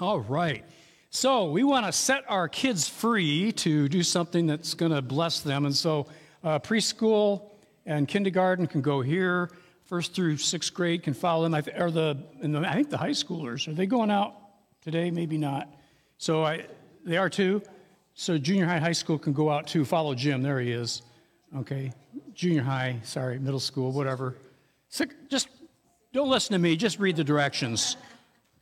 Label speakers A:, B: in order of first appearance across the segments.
A: All right. So we want to set our kids free to do something that's going to bless them. And so uh, preschool and kindergarten can go here. First through sixth grade can follow them. I, th- or the, the, I think the high schoolers, are they going out today? Maybe not. So I, they are too. So junior high, high school can go out too. Follow Jim. There he is. Okay. Junior high, sorry, middle school, whatever. Just don't listen to me. Just read the directions.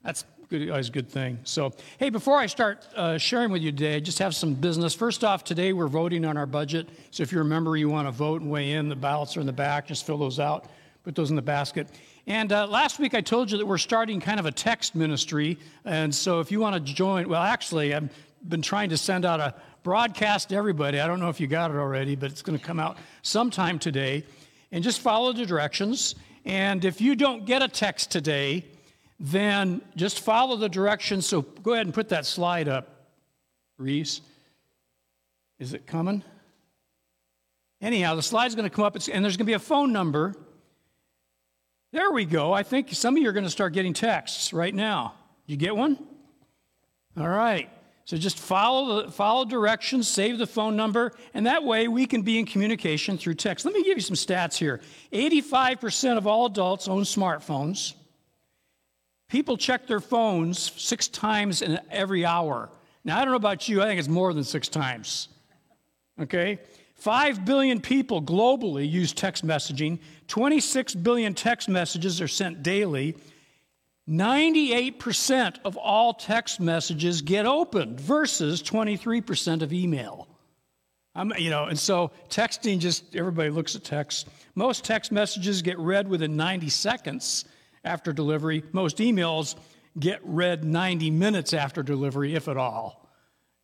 A: That's good, always a good thing. So, hey, before I start uh, sharing with you today, I just have some business. First off, today we're voting on our budget. So if you're a member, you want to vote and weigh in, the ballots are in the back. Just fill those out, put those in the basket. And uh, last week I told you that we're starting kind of a text ministry. And so if you want to join, well, actually, I've been trying to send out a broadcast to everybody. I don't know if you got it already, but it's going to come out sometime today. And just follow the directions. And if you don't get a text today, then just follow the directions. So go ahead and put that slide up, Reese. Is it coming? Anyhow, the slide's going to come up, and there's going to be a phone number. There we go. I think some of you are going to start getting texts right now. You get one? All right. So just follow the follow directions, save the phone number, and that way we can be in communication through text. Let me give you some stats here. 85% of all adults own smartphones. People check their phones six times in every hour. Now, I don't know about you, I think it's more than six times. Okay? Five billion people globally use text messaging. 26 billion text messages are sent daily. 98% of all text messages get opened versus 23% of email. I'm, you know, and so texting just everybody looks at text. Most text messages get read within 90 seconds after delivery. Most emails get read 90 minutes after delivery, if at all.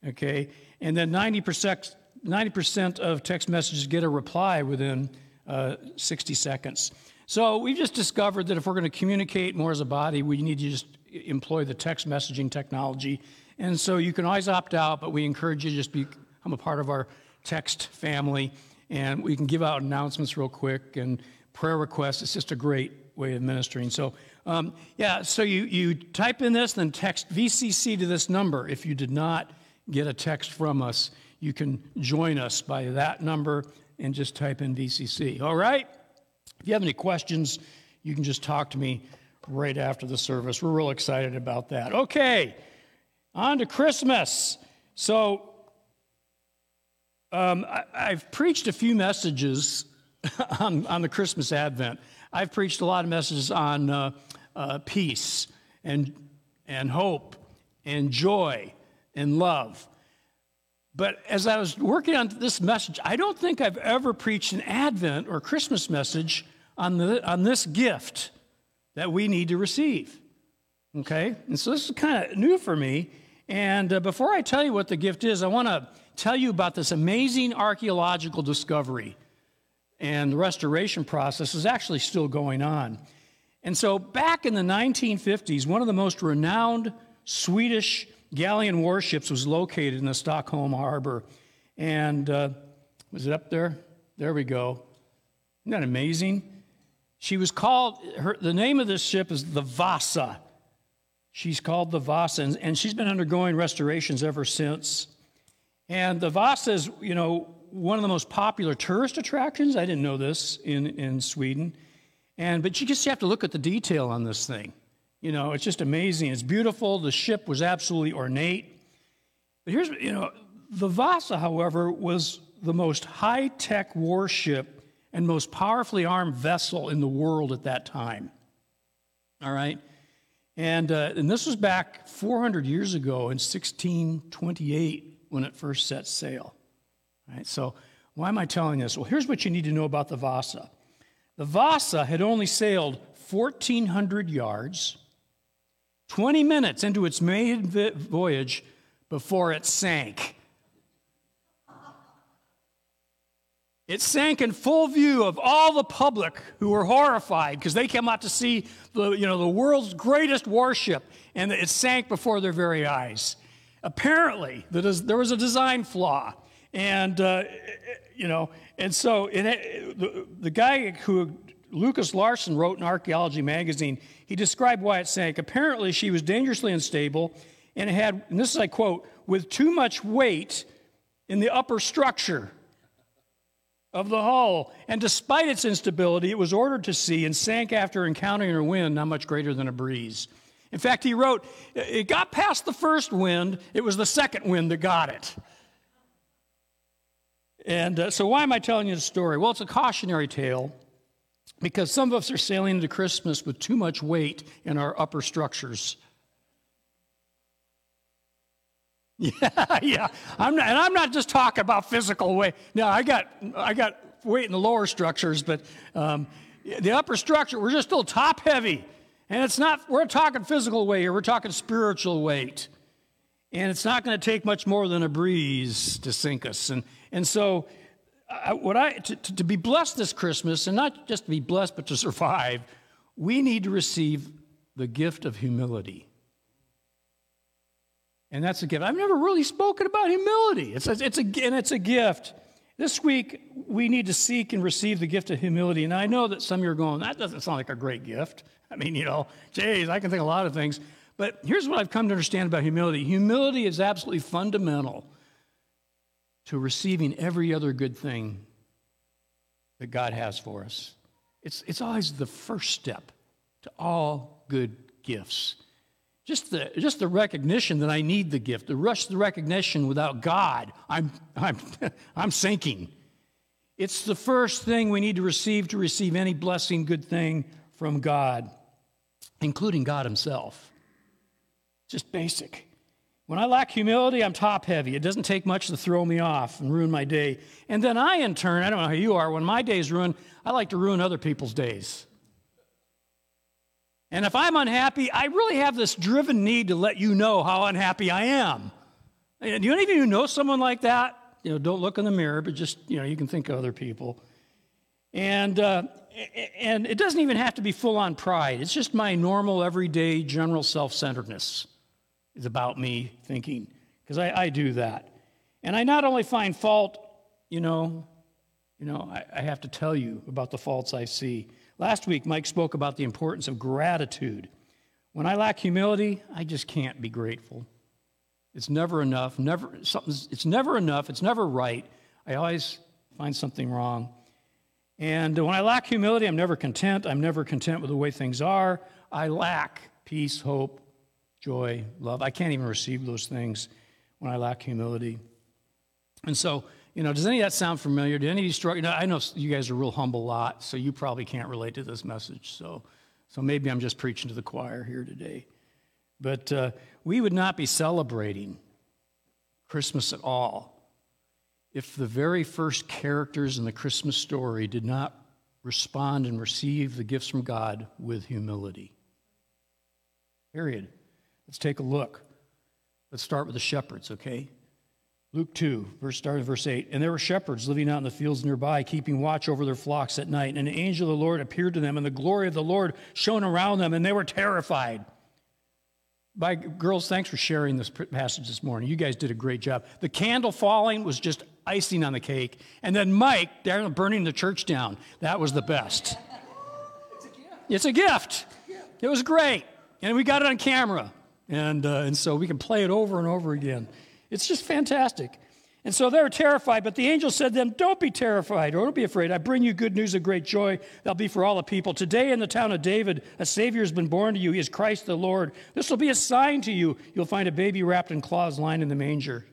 A: Okay? And then 90%, 90% of text messages get a reply within uh, 60 seconds. So we've just discovered that if we're going to communicate more as a body, we need to just employ the text messaging technology. And so you can always opt out, but we encourage you to just become a part of our text family. And we can give out announcements real quick and prayer requests. It's just a great way of ministering. So, um, yeah, so you, you type in this, then text VCC to this number. If you did not get a text from us, you can join us by that number and just type in VCC. All right? If you have any questions, you can just talk to me right after the service. We're real excited about that. Okay, on to Christmas. So, um, I, have preached a few messages on, on the Christmas Advent. I've preached a lot of messages on uh, uh, peace and, and hope and joy and love. But as I was working on this message, I don't think I've ever preached an Advent or Christmas message on, the, on this gift that we need to receive. Okay? And so this is kind of new for me. And uh, before I tell you what the gift is, I want to tell you about this amazing archaeological discovery and the restoration process is actually still going on. And so, back in the 1950s, one of the most renowned Swedish galleon warships was located in the Stockholm harbor. And uh, was it up there? There we go. Isn't that amazing? She was called, her, the name of this ship is the Vasa. She's called the Vasa, and, and she's been undergoing restorations ever since. And the Vasa is, you know, one of the most popular tourist attractions. I didn't know this in, in Sweden. And, but you just have to look at the detail on this thing. You know, it's just amazing. It's beautiful. The ship was absolutely ornate. But here's, you know, the Vasa, however, was the most high tech warship and most powerfully armed vessel in the world at that time. All right? And, uh, and this was back 400 years ago in 1628 when it first set sail. Right, so, why am I telling this? Well, here's what you need to know about the Vasa. The Vasa had only sailed 1,400 yards, 20 minutes into its maiden voyage before it sank. It sank in full view of all the public who were horrified because they came out to see the, you know, the world's greatest warship, and it sank before their very eyes. Apparently, there was a design flaw. And, uh, you know, and so it, the, the guy who, Lucas Larson, wrote in Archaeology magazine, he described why it sank. Apparently, she was dangerously unstable and had, and this is I quote, with too much weight in the upper structure of the hull. And despite its instability, it was ordered to sea and sank after encountering a wind not much greater than a breeze. In fact, he wrote, it got past the first wind, it was the second wind that got it. And uh, so, why am I telling you the story? Well, it's a cautionary tale because some of us are sailing into Christmas with too much weight in our upper structures. Yeah, yeah. I'm not, and I'm not just talking about physical weight. No, I got, I got weight in the lower structures, but um, the upper structure, we're just still top heavy. And it's not, we're talking physical weight here, we're talking spiritual weight. And it's not going to take much more than a breeze to sink us. And, and so, I, what I, to, to be blessed this Christmas, and not just to be blessed, but to survive, we need to receive the gift of humility. And that's a gift. I've never really spoken about humility. It's a, it's a, and it's a gift. This week, we need to seek and receive the gift of humility. And I know that some of you are going, that doesn't sound like a great gift. I mean, you know, geez, I can think a lot of things. But here's what I've come to understand about humility humility is absolutely fundamental to receiving every other good thing that God has for us. It's, it's always the first step to all good gifts. Just the, just the recognition that I need the gift, the rush the recognition without God, I'm, I'm, I'm sinking. It's the first thing we need to receive to receive any blessing, good thing from God, including God Himself. Just basic. When I lack humility, I'm top heavy. It doesn't take much to throw me off and ruin my day. And then I, in turn, I don't know how you are, when my day's ruined, I like to ruin other people's days. And if I'm unhappy, I really have this driven need to let you know how unhappy I am. And do any of you know someone like that? You know, don't look in the mirror, but just, you know, you can think of other people. And, uh, and it doesn't even have to be full on pride. It's just my normal, everyday, general self centeredness is about me thinking, because I, I, do that. And I not only find fault, you know, you know, I, I have to tell you about the faults I see. Last week, Mike spoke about the importance of gratitude. When I lack humility, I just can't be grateful. It's never enough. Never, something's, it's never enough. It's never right. I always find something wrong. And when I lack humility, I'm never content. I'm never content with the way things are. I lack peace, hope, joy, love. I can't even receive those things when I lack humility. And so, you know, does any of that sound familiar? Do any of you struggle? I know you guys are real humble lot, so you probably can't relate to this message. So, so maybe I'm just preaching to the choir here today. But uh, we would not be celebrating Christmas at all if the very first characters in the Christmas story did not respond and receive the gifts from God with humility. Period. Let's take a look. Let's start with the shepherds, okay? Luke 2, verse starting verse 8. And there were shepherds living out in the fields nearby, keeping watch over their flocks at night. And an angel of the Lord appeared to them, and the glory of the Lord shone around them, and they were terrified. By girls, thanks for sharing this passage this morning. You guys did a great job. The candle falling was just icing on the cake. And then Mike, there burning the church down. That was the best. It's a gift. It's a gift. It was great. And we got it on camera. And, uh, and so we can play it over and over again. It's just fantastic. And so they were terrified, but the angel said to them, Don't be terrified or don't be afraid. I bring you good news of great joy that'll be for all the people. Today in the town of David, a Savior has been born to you. He is Christ the Lord. This will be a sign to you. You'll find a baby wrapped in cloths lying in the manger.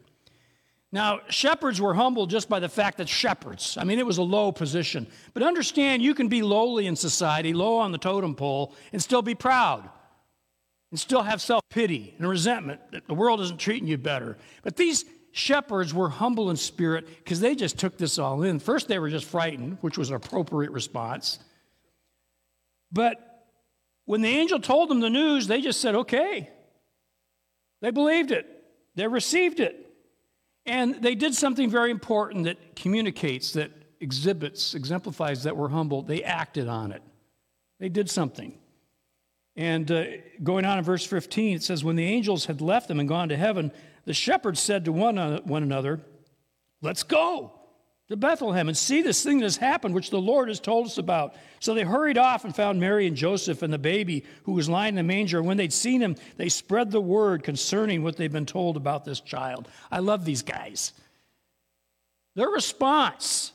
A: Now, shepherds were humbled just by the fact that shepherds. I mean, it was a low position. But understand, you can be lowly in society, low on the totem pole, and still be proud and still have self pity and resentment that the world isn't treating you better. But these shepherds were humble in spirit because they just took this all in. First, they were just frightened, which was an appropriate response. But when the angel told them the news, they just said, okay. They believed it, they received it. And they did something very important that communicates, that exhibits, exemplifies that we're humble. They acted on it, they did something. And uh, going on in verse 15, it says, When the angels had left them and gone to heaven, the shepherds said to one, uh, one another, Let's go. to Bethlehem and see this thing that has happened, which the Lord has told us about. So they hurried off and found Mary and Joseph and the baby who was lying in the manger. And when they'd seen him, they spread the word concerning what they'd been told about this child. I love these guys. Their response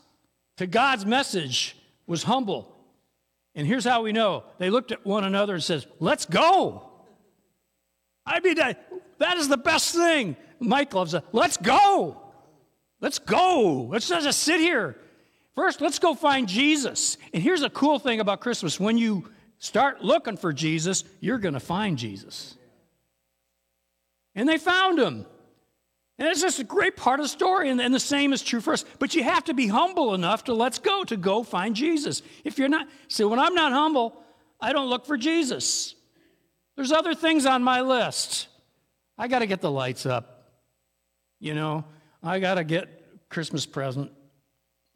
A: to God's message was humble. And here's how we know they looked at one another and says, Let's go. I mean, that is the best thing. Mike loves it. Let's go. Let's go. Let's not just sit here. First, let's go find Jesus. And here's a cool thing about Christmas when you start looking for Jesus, you're going to find Jesus. And they found him. And it's just a great part of the story, and, and, the same is true for us. But you have to be humble enough to let's go, to go find Jesus. If you're not, see, when I'm not humble, I don't look for Jesus. There's other things on my list. I got to get the lights up. You know, I got to get Christmas present.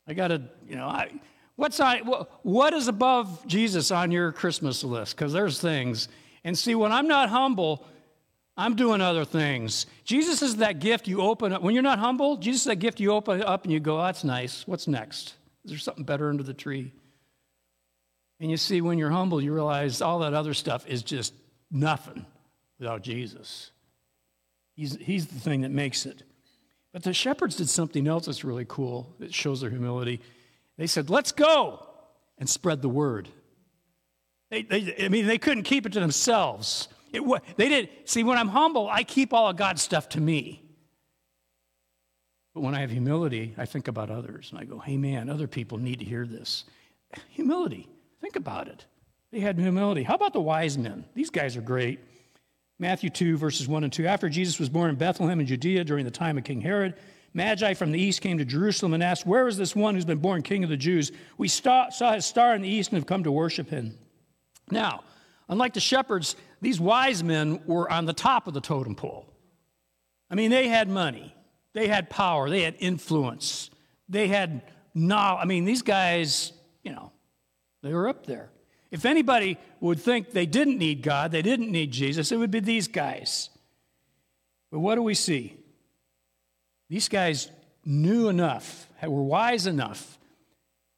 A: I got to, you know, I, what's on, what is above Jesus on your Christmas list? Because there's things. And see, when I'm not humble, I'm doing other things. Jesus is that gift you open up. When you're not humble, Jesus is that gift you open up and you go, oh, that's nice. What's next? Is there something better under the tree? And you see, when you're humble, you realize all that other stuff is just nothing without Jesus. He's, he's the thing that makes it. But the shepherds did something else that's really cool that shows their humility. They said, Let's go and spread the word. They, they, I mean, they couldn't keep it to themselves. It, they did. See, when I'm humble, I keep all of God's stuff to me. But when I have humility, I think about others and I go, hey, man, other people need to hear this. Humility. Think about it. They had humility. How about the wise men? These guys are great. Matthew 2, verses 1 and 2. After Jesus was born in Bethlehem in Judea during the time of King Herod, Magi from the east came to Jerusalem and asked, Where is this one who's been born king of the Jews? We saw his star in the east and have come to worship him. Now, unlike the shepherds, these wise men were on the top of the totem pole. I mean, they had money, they had power, they had influence, they had knowledge. I mean, these guys, you know, they were up there. If anybody would think they didn't need God, they didn't need Jesus, it would be these guys. But what do we see? These guys knew enough, were wise enough,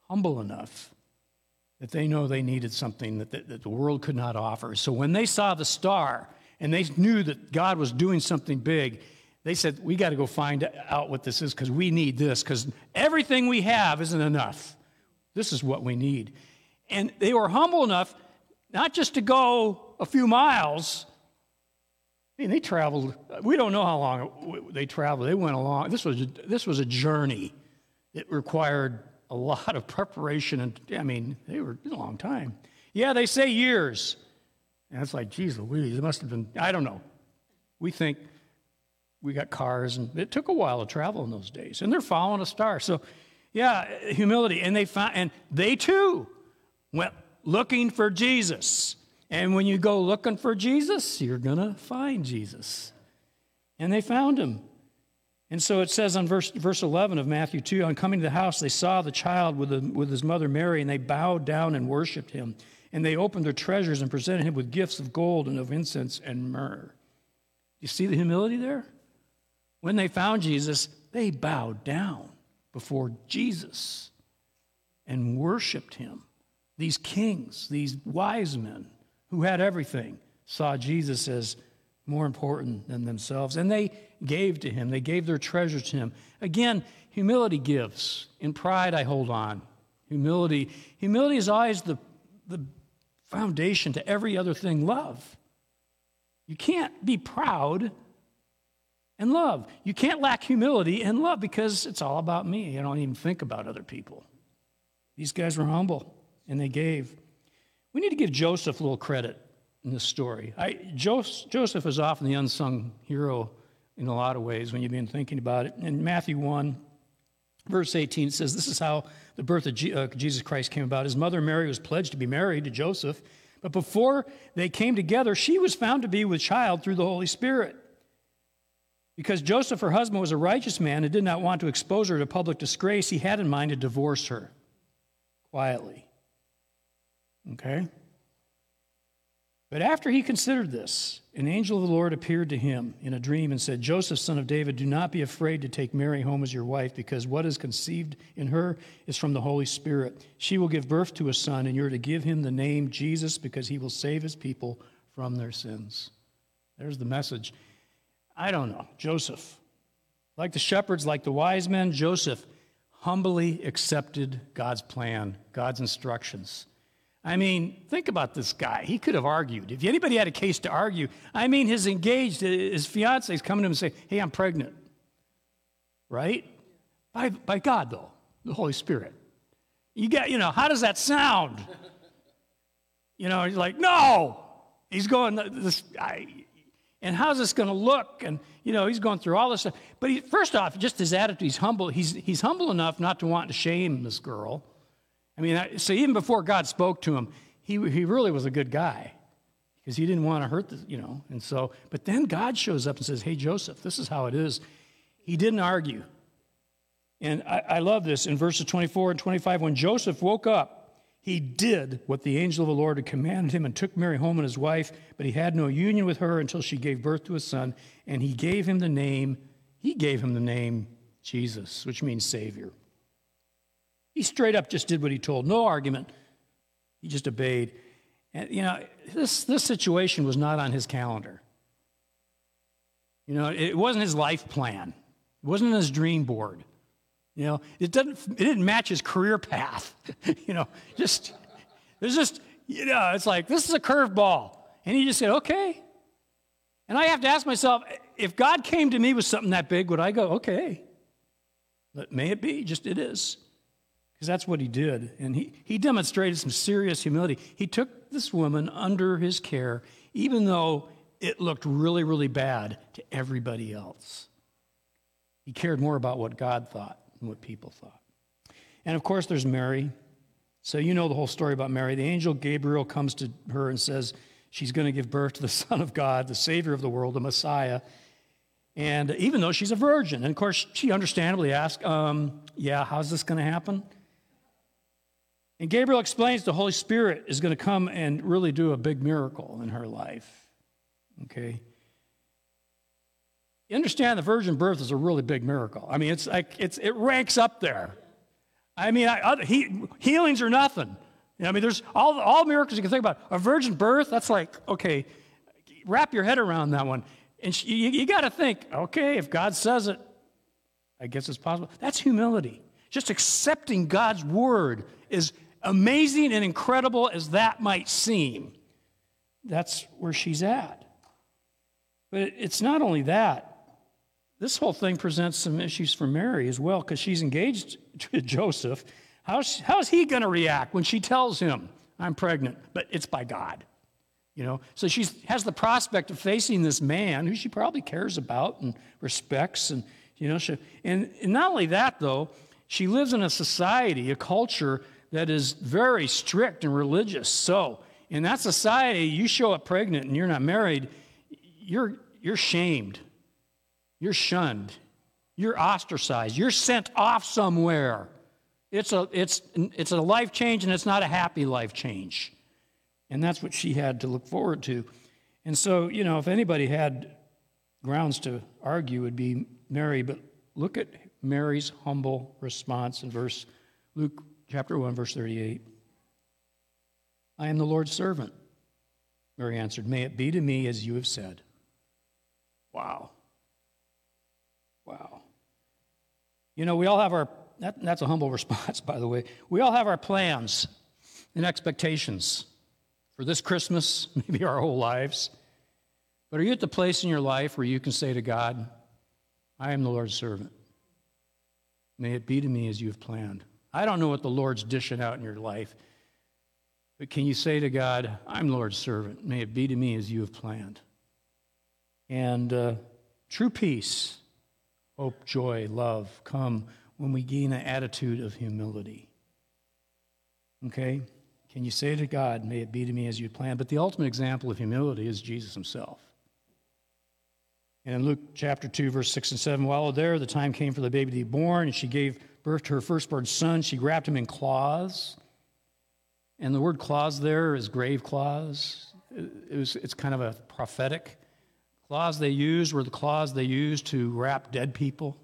A: humble enough that they know they needed something that the, that the world could not offer. So when they saw the star and they knew that God was doing something big, they said, We got to go find out what this is because we need this because everything we have isn't enough. This is what we need. And they were humble enough not just to go a few miles. I mean, they traveled, we don't know how long they traveled. They went along. This was, this was a journey. It required a lot of preparation, and I mean, they were a long time. Yeah, they say years. And it's like, geez Louise, it must have been, I don't know. We think we got cars, and it took a while to travel in those days. And they're following a star. So, yeah, humility. And they found, and they too went looking for Jesus. And when you go looking for Jesus, you're going to find Jesus. And they found him. And so it says on verse, verse 11 of Matthew 2 on coming to the house, they saw the child with, the, with his mother Mary, and they bowed down and worshiped him. And they opened their treasures and presented him with gifts of gold and of incense and myrrh. You see the humility there? When they found Jesus, they bowed down before Jesus and worshiped him. These kings, these wise men who had everything, saw Jesus as more important than themselves. And they gave to him, they gave their treasures to him. Again, humility gives. In pride, I hold on. Humility, humility is always the, the foundation to every other thing love. You can't be proud and love. You can't lack humility and love because it's all about me. I don't even think about other people. These guys were humble and they gave. We need to give Joseph a little credit in this story. I, Joseph is often the unsung hero in a lot of ways when you've been thinking about it. In Matthew 1, verse 18, it says, This is how the birth of uh, Jesus Christ came about. His mother Mary was pledged to be married to Joseph, but before they came together, she was found to be with child through the Holy Spirit. Because Joseph, her husband, was a righteous man and did not want to expose her to public disgrace, he had in mind to divorce her quietly. Okay? But after he considered this, an angel of the Lord appeared to him in a dream and said, Joseph, son of David, do not be afraid to take Mary home as your wife, because what is conceived in her is from the Holy Spirit. She will give birth to a son, and you're to give him the name Jesus, because he will save his people from their sins. There's the message. I don't know. Joseph. Like the shepherds, like the wise men, Joseph humbly accepted God's plan, God's instructions. I mean, think about this guy. He could have argued. If anybody had a case to argue, I mean, his engaged, his fiance is coming to him and saying, Hey, I'm pregnant. Right? By, by God, though, the Holy Spirit. You got, you know, how does that sound? You know, he's like, No. He's going, this, I, and how's this going to look? And, you know, he's going through all this stuff. But he, first off, just his attitude, he's humble. He's, he's humble enough not to want to shame this girl. I mean, so even before God spoke to him, he, he really was a good guy because he didn't want to hurt the, you know. And so, but then God shows up and says, Hey, Joseph, this is how it is. He didn't argue. And I, I love this in verses 24 and 25. When Joseph woke up, he did what the angel of the Lord had commanded him and took Mary home and his wife, but he had no union with her until she gave birth to a son, and he gave him the name, he gave him the name Jesus, which means Savior. He straight up just did what he told, no argument. He just obeyed. And, you know, this, this situation was not on his calendar. You know, it wasn't his life plan, it wasn't his dream board. You know, it doesn't it didn't match his career path. you know, just there's just you know, it's like this is a curveball. And he just said, okay. And I have to ask myself, if God came to me with something that big, would I go, okay? But may it be, just it is. Because that's what he did. And he, he demonstrated some serious humility. He took this woman under his care, even though it looked really, really bad to everybody else. He cared more about what God thought than what people thought. And of course, there's Mary. So you know the whole story about Mary. The angel Gabriel comes to her and says she's going to give birth to the Son of God, the Savior of the world, the Messiah. And even though she's a virgin, and of course, she understandably asks, um, Yeah, how's this going to happen? And Gabriel explains the Holy Spirit is going to come and really do a big miracle in her life. Okay? You understand the virgin birth is a really big miracle. I mean, it's like it's it ranks up there. I mean, I, he, healings are nothing. I mean, there's all all miracles you can think about. A virgin birth, that's like okay, wrap your head around that one. And she, you, you got to think, okay, if God says it, I guess it's possible. That's humility. Just accepting God's word is amazing and incredible as that might seem. That's where she's at. But it's not only that. This whole thing presents some issues for Mary as well because she's engaged to Joseph. How's, how's he going to react when she tells him, I'm pregnant, but it's by God? You know, so she has the prospect of facing this man who she probably cares about and respects, and you know, she, and, and not only that though, she lives in a society, a culture that is very strict and religious. So in that society, you show up pregnant and you're not married, you're you're shamed. You're shunned. You're ostracized. You're sent off somewhere. It's a, it's, it's a life change and it's not a happy life change. And that's what she had to look forward to. And so, you know, if anybody had grounds to argue, would be Mary. But look at Mary's humble response in verse Luke chapter 1, verse 38. I am the Lord's servant. Mary answered, May it be to me as you have said. Wow. Wow. You know, we all have our, that, that's a humble response, by the way. We all have our plans and expectations for this Christmas, maybe our whole lives. But are you at the place in your life where you can say to God, I am the Lord's servant? May it be to me as you have planned. I don't know what the Lord's dishing out in your life, but can you say to God, I'm Lord's servant? May it be to me as you have planned. And uh, true peace hope, joy, love come when we gain an attitude of humility. Okay? Can you say to God, may it be to me as you planned? But the ultimate example of humility is Jesus himself. And in Luke chapter 2, verse 6 and 7, while there, the time came for the baby to be born, and she gave birth to her firstborn son. She wrapped him in cloths. And the word cloths there is grave cloths. It was, it's kind of a prophetic Cloths they used were the cloths they used to wrap dead people.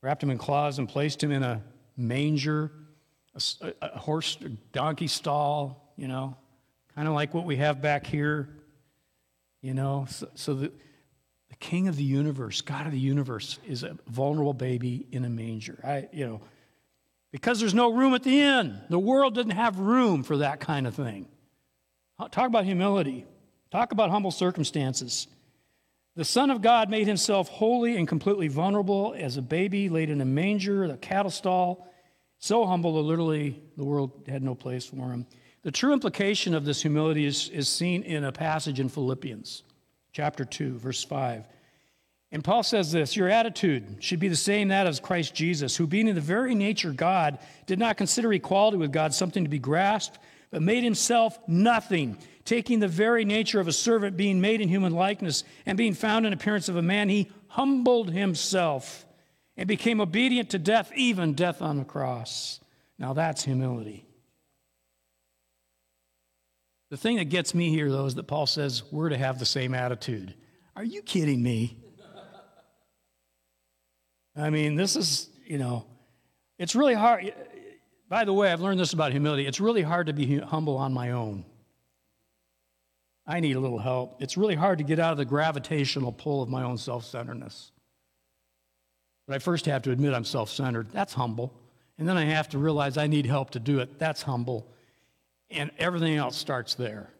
A: Wrapped him in cloths and placed him in a manger, a, a horse, a donkey stall, you know, kind of like what we have back here, you know. So, so the king of the universe, God of the universe, is a vulnerable baby in a manger. I, you know, because there's no room at the inn. The world doesn't have room for that kind of thing. Talk about humility. Talk about humble circumstances. The Son of God made himself wholly and completely vulnerable as a baby laid in a manger, a cattle stall, so humble that literally the world had no place for him. The true implication of this humility is, is seen in a passage in Philippians chapter 2, verse 5. And Paul says this Your attitude should be the same that as Christ Jesus, who, being in the very nature God, did not consider equality with God something to be grasped, but made himself nothing, taking the very nature of a servant, being made in human likeness, and being found in appearance of a man, he humbled himself and became obedient to death, even death on the cross. Now that's humility. The thing that gets me here, though, is that Paul says we're to have the same attitude. Are you kidding me? I mean, this is, you know, it's really hard. By the way, I've learned this about humility. It's really hard to be humble on my own. I need a little help. It's really hard to get out of the gravitational pull of my own self centeredness. But I first have to admit I'm self centered. That's humble. And then I have to realize I need help to do it. That's humble. And everything else starts there.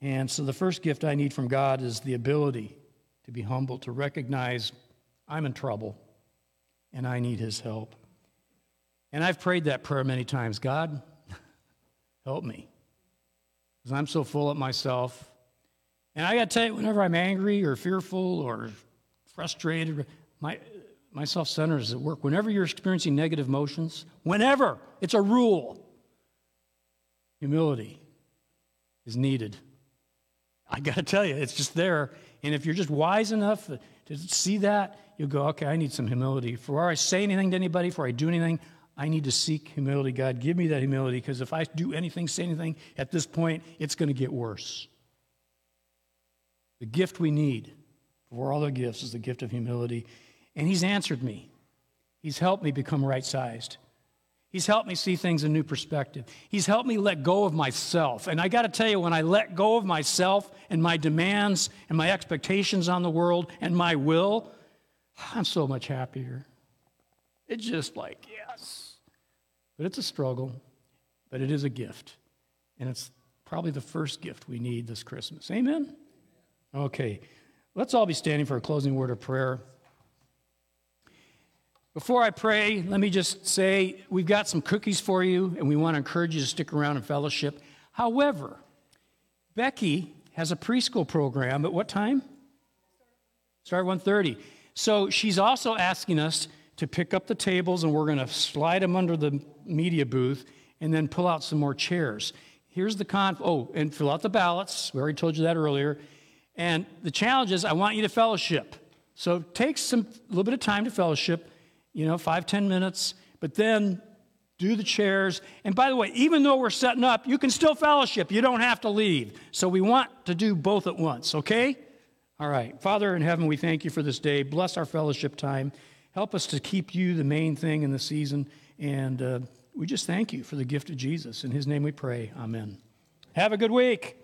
A: And so the first gift I need from God is the ability to be humble, to recognize I'm in trouble and I need his help. And I've prayed that prayer many times God, help me. Because I'm so full of myself. And I got to tell you, whenever I'm angry or fearful or frustrated, my, my self centered is at work. Whenever you're experiencing negative emotions, whenever, it's a rule. Humility is needed. I got to tell you, it's just there. And if you're just wise enough to see that, you'll go, okay, I need some humility. Before I say anything to anybody, before I do anything, I need to seek humility. God, give me that humility because if I do anything, say anything at this point, it's going to get worse. The gift we need for all the gifts is the gift of humility. And He's answered me, He's helped me become right sized. He's helped me see things in new perspective. He's helped me let go of myself. And I got to tell you, when I let go of myself and my demands and my expectations on the world and my will, I'm so much happier. It's just like, yes. But it's a struggle, but it is a gift. And it's probably the first gift we need this Christmas. Amen? Okay. Let's all be standing for a closing word of prayer. Before I pray, let me just say we've got some cookies for you, and we want to encourage you to stick around and fellowship. However, Becky has a preschool program at what time? Start 1:30. So she's also asking us to pick up the tables, and we're going to slide them under the media booth, and then pull out some more chairs. Here's the con. Oh, and fill out the ballots. We already told you that earlier. And the challenge is, I want you to fellowship. So take some a little bit of time to fellowship you know, five, ten minutes, but then do the chairs. And by the way, even though we're setting up, you can still fellowship. You don't have to leave. So we want to do both at once, okay? All right. Father in heaven, we thank you for this day. Bless our fellowship time. Help us to keep you the main thing in the season. And uh, we just thank you for the gift of Jesus. In his name we pray. Amen. Have a good week.